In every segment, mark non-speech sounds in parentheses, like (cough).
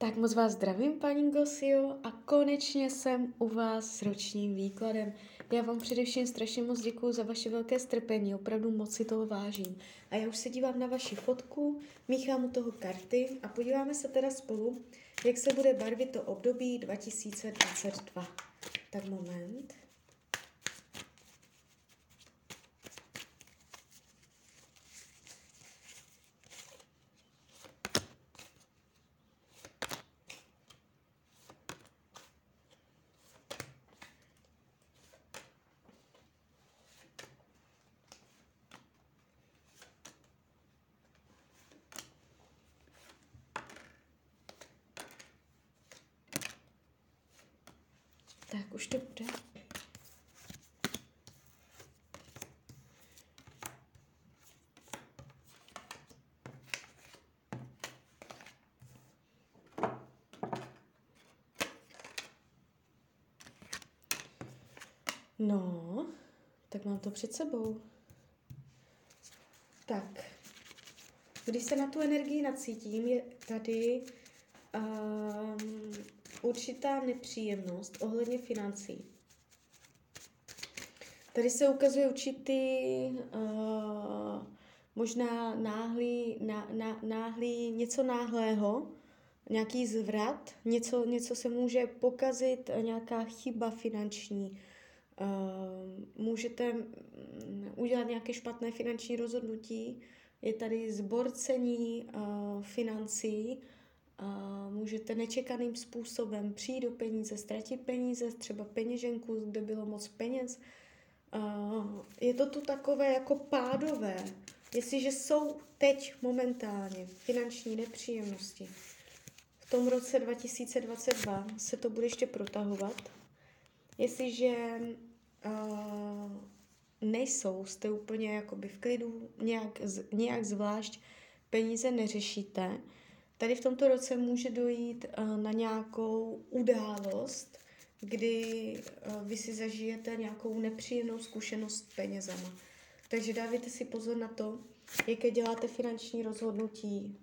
Tak moc vás zdravím, paní Gosio, a konečně jsem u vás s ročním výkladem. Já vám především strašně moc děkuji za vaše velké strpení, opravdu moc si toho vážím. A já už se dívám na vaši fotku, míchám u toho karty a podíváme se teda spolu, jak se bude barvit to období 2022. Tak moment. To bude. No, tak mám to před sebou. Tak, když se na tu energii nacítím, je tady um, určitá nepříjemnost ohledně financí. Tady se ukazuje určitý uh, možná náhlý, ná, ná, náhlý, něco náhlého, nějaký zvrat, něco, něco se může pokazit, nějaká chyba finanční. Uh, můžete udělat nějaké špatné finanční rozhodnutí, je tady zborcení uh, financí, můžete nečekaným způsobem přijít do peníze, ztratit peníze, třeba peněženku, kde bylo moc peněz. Je to tu takové jako pádové. Jestliže jsou teď momentálně finanční nepříjemnosti, v tom roce 2022 se to bude ještě protahovat. Jestliže nejsou, jste úplně jakoby v klidu, nějak, nějak zvlášť peníze neřešíte, Tady v tomto roce může dojít uh, na nějakou událost, kdy uh, vy si zažijete nějakou nepříjemnou zkušenost s penězama. Takže dávajte si pozor na to, jaké děláte finanční rozhodnutí,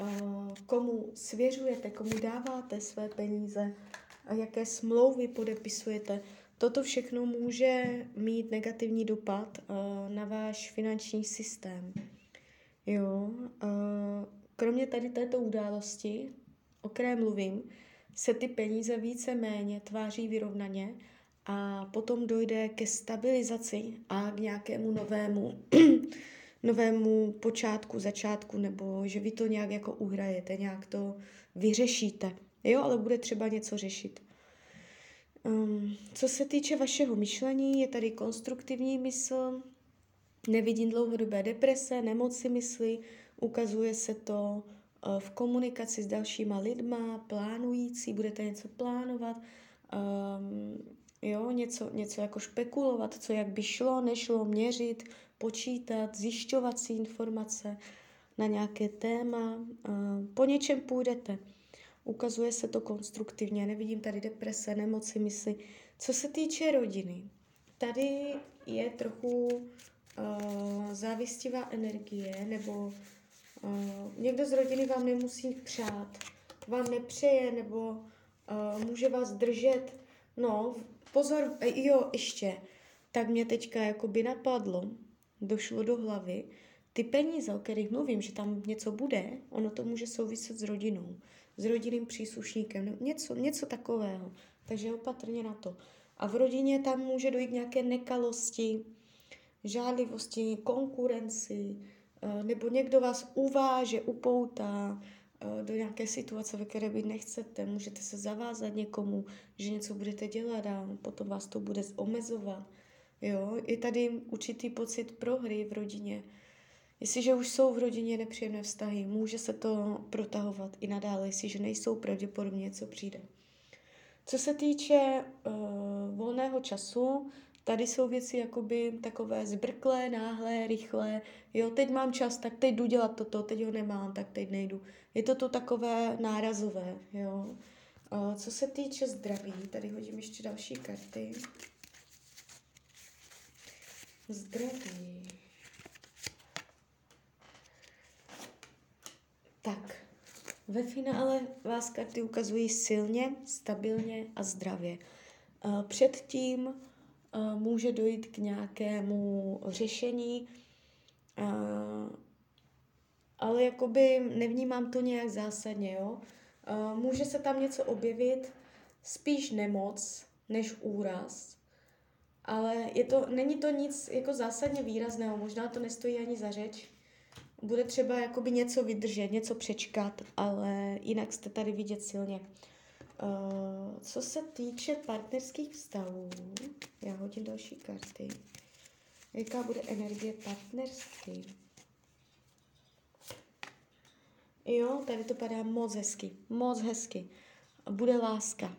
uh, komu svěřujete, komu dáváte své peníze, a jaké smlouvy podepisujete. Toto všechno může mít negativní dopad na váš finanční systém. Jo, Kromě tady této události, o které mluvím, se ty peníze více méně tváří vyrovnaně a potom dojde ke stabilizaci a k nějakému novému, (clears throat) novému počátku, začátku, nebo že vy to nějak jako uhrajete, nějak to vyřešíte. Jo, ale bude třeba něco řešit. Um, co se týče vašeho myšlení, je tady konstruktivní mysl, nevidím dlouhodobé deprese, nemoci mysli, Ukazuje se to eh, v komunikaci s dalšíma lidma, plánující, budete něco plánovat, um, jo, něco, něco jako špekulovat, co jak by šlo, nešlo, měřit, počítat, zjišťovat si informace na nějaké téma, um, po něčem půjdete. Ukazuje se to konstruktivně, nevidím tady deprese, nemoci, mysli. Co se týče rodiny, tady je trochu uh, závistivá energie nebo Uh, někdo z rodiny vám nemusí přát, vám nepřeje nebo uh, může vás držet. No, pozor, jo, ještě. Tak mě teďka jako by napadlo, došlo do hlavy, ty peníze, o kterých mluvím, že tam něco bude, ono to může souviset s rodinou, s rodinným příslušníkem, něco, něco takového. Takže opatrně na to. A v rodině tam může dojít nějaké nekalosti, žádlivosti, konkurenci, Eh, nebo někdo vás uváže, upoutá eh, do nějaké situace, ve které vy nechcete, můžete se zavázat někomu, že něco budete dělat a potom vás to bude omezovat. Jo? Je tady určitý pocit prohry v rodině. Jestliže už jsou v rodině nepříjemné vztahy, může se to protahovat i nadále, jestliže nejsou, pravděpodobně něco přijde. Co se týče uh, volného času, Tady jsou věci jakoby takové zbrklé, náhlé, rychlé. Jo, teď mám čas, tak teď jdu dělat toto, teď ho nemám, tak teď nejdu. Je to to takové nárazové, jo. Co se týče zdraví, tady hodím ještě další karty. Zdraví. Tak. Ve finále vás karty ukazují silně, stabilně a zdravě. Předtím může dojít k nějakému řešení, ale jakoby nevnímám to nějak zásadně, jo. Může se tam něco objevit, spíš nemoc než úraz, ale je to, není to nic jako zásadně výrazného, možná to nestojí ani za řeč. Bude třeba jakoby něco vydržet, něco přečkat, ale jinak jste tady vidět silně. Uh, co se týče partnerských vztahů, já hodím další karty. Jaká bude energie partnerství? Jo, tady to padá moc hezky, moc hezky. Bude láska.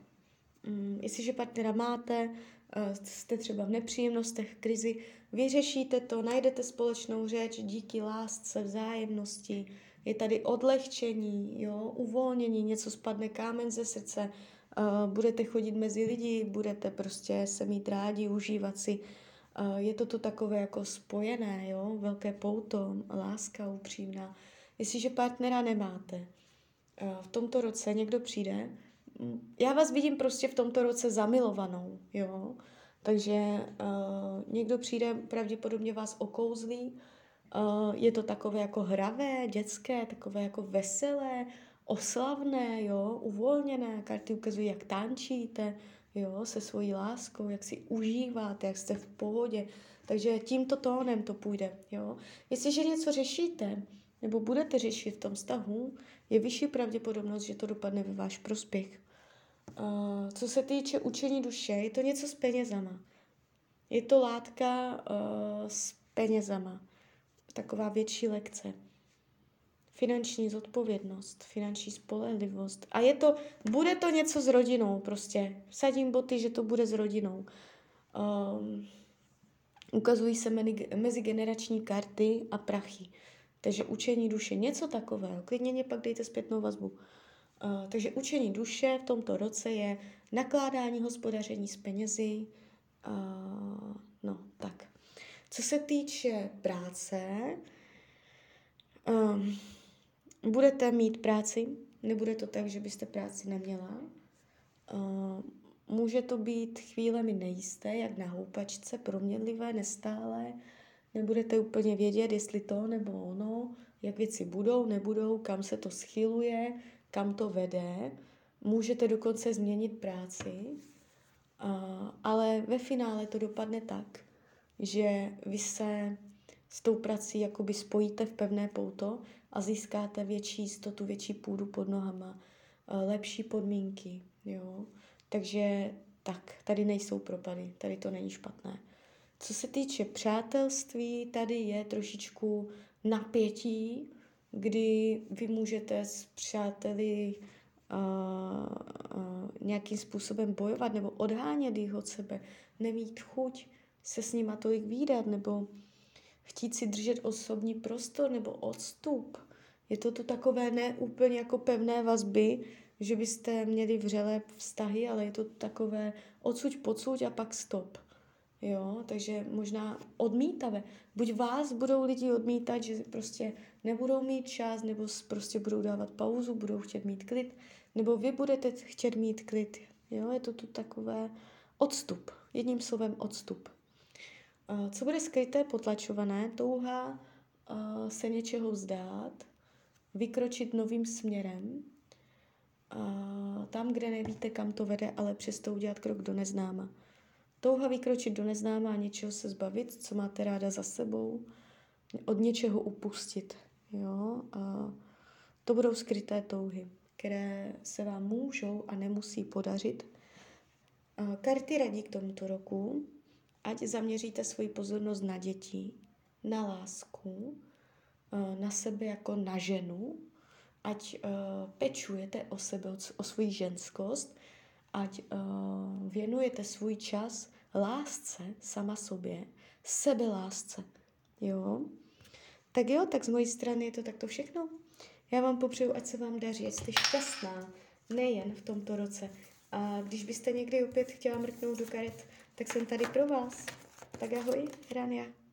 Mm, jestliže partnera máte, uh, jste třeba v nepříjemnostech, krizi, vyřešíte to, najdete společnou řeč díky lásce, vzájemnosti, je tady odlehčení, jo, uvolnění, něco spadne kámen ze srdce, uh, budete chodit mezi lidi, budete prostě se mít rádi, užívat si. Uh, je to to takové jako spojené, jo, velké pouto, láska upřímná. Jestliže partnera nemáte, uh, v tomto roce někdo přijde, mm, já vás vidím prostě v tomto roce zamilovanou, jo, takže uh, někdo přijde, pravděpodobně vás okouzlí, je to takové jako hravé, dětské, takové jako veselé, oslavné, jo, uvolněné. Karty ukazují, jak tančíte, jo, se svojí láskou, jak si užíváte, jak jste v pohodě. Takže tímto tónem to půjde, jo. Jestliže něco řešíte, nebo budete řešit v tom vztahu, je vyšší pravděpodobnost, že to dopadne ve váš prospěch. Uh, co se týče učení duše, je to něco s penězama. Je to látka uh, s penězama taková větší lekce. Finanční zodpovědnost, finanční spolehlivost. A je to, bude to něco s rodinou prostě. Sadím boty, že to bude s rodinou. Um, ukazují se mezigenerační karty a prachy. Takže učení duše, něco takového. Klidně mě pak dejte zpětnou vazbu. Uh, takže učení duše v tomto roce je nakládání hospodaření s penězi. Uh, no, tak. Co se týče práce, um, budete mít práci, nebude to tak, že byste práci neměla. Uh, může to být chvílemi nejisté, jak na houpačce, proměnlivé, nestále. Nebudete úplně vědět, jestli to nebo ono, jak věci budou, nebudou, kam se to schyluje, kam to vede. Můžete dokonce změnit práci, ale ve finále to dopadne tak, že vy se s tou prací jakoby spojíte v pevné pouto a získáte větší jistotu, větší půdu pod nohama, eh, lepší podmínky, jo. Takže tak, tady nejsou propady, tady to není špatné. Co se týče přátelství, tady je trošičku napětí, kdy vy můžete s přáteli uh, uh, nějakým způsobem bojovat nebo odhánět jich od sebe, nemít chuť se s nima tolik výdat, nebo chtít si držet osobní prostor nebo odstup. Je to tu takové neúplně jako pevné vazby, že byste měli vřelé vztahy, ale je to takové odsuť, podsuť a pak stop. Jo, takže možná odmítavé. Buď vás budou lidi odmítat, že prostě nebudou mít čas, nebo prostě budou dávat pauzu, budou chtět mít klid, nebo vy budete chtět mít klid. Jo, je to tu takové odstup. Jedním slovem odstup. Co bude skryté, potlačované? Touha se něčeho vzdát, vykročit novým směrem, tam, kde nevíte, kam to vede, ale přesto udělat krok do neznáma. Touha vykročit do neznáma a něčeho se zbavit, co máte ráda za sebou, od něčeho upustit. Jo? A to budou skryté touhy, které se vám můžou a nemusí podařit. A karty radí k tomuto roku, ať zaměříte svoji pozornost na děti, na lásku, eh, na sebe jako na ženu, ať uh, pečujete o sebe, o svoji ženskost, ať uh, věnujete svůj čas lásce sama sobě, sebelásce. Jo? Tak jo, tak z mojí strany je to takto všechno. Já vám popřeju, ať se vám daří, ať jste šťastná, nejen v tomto roce. A když byste někdy opět chtěla mrknout do karet, tak jsem tady pro vás. Tak ahoj, Rania.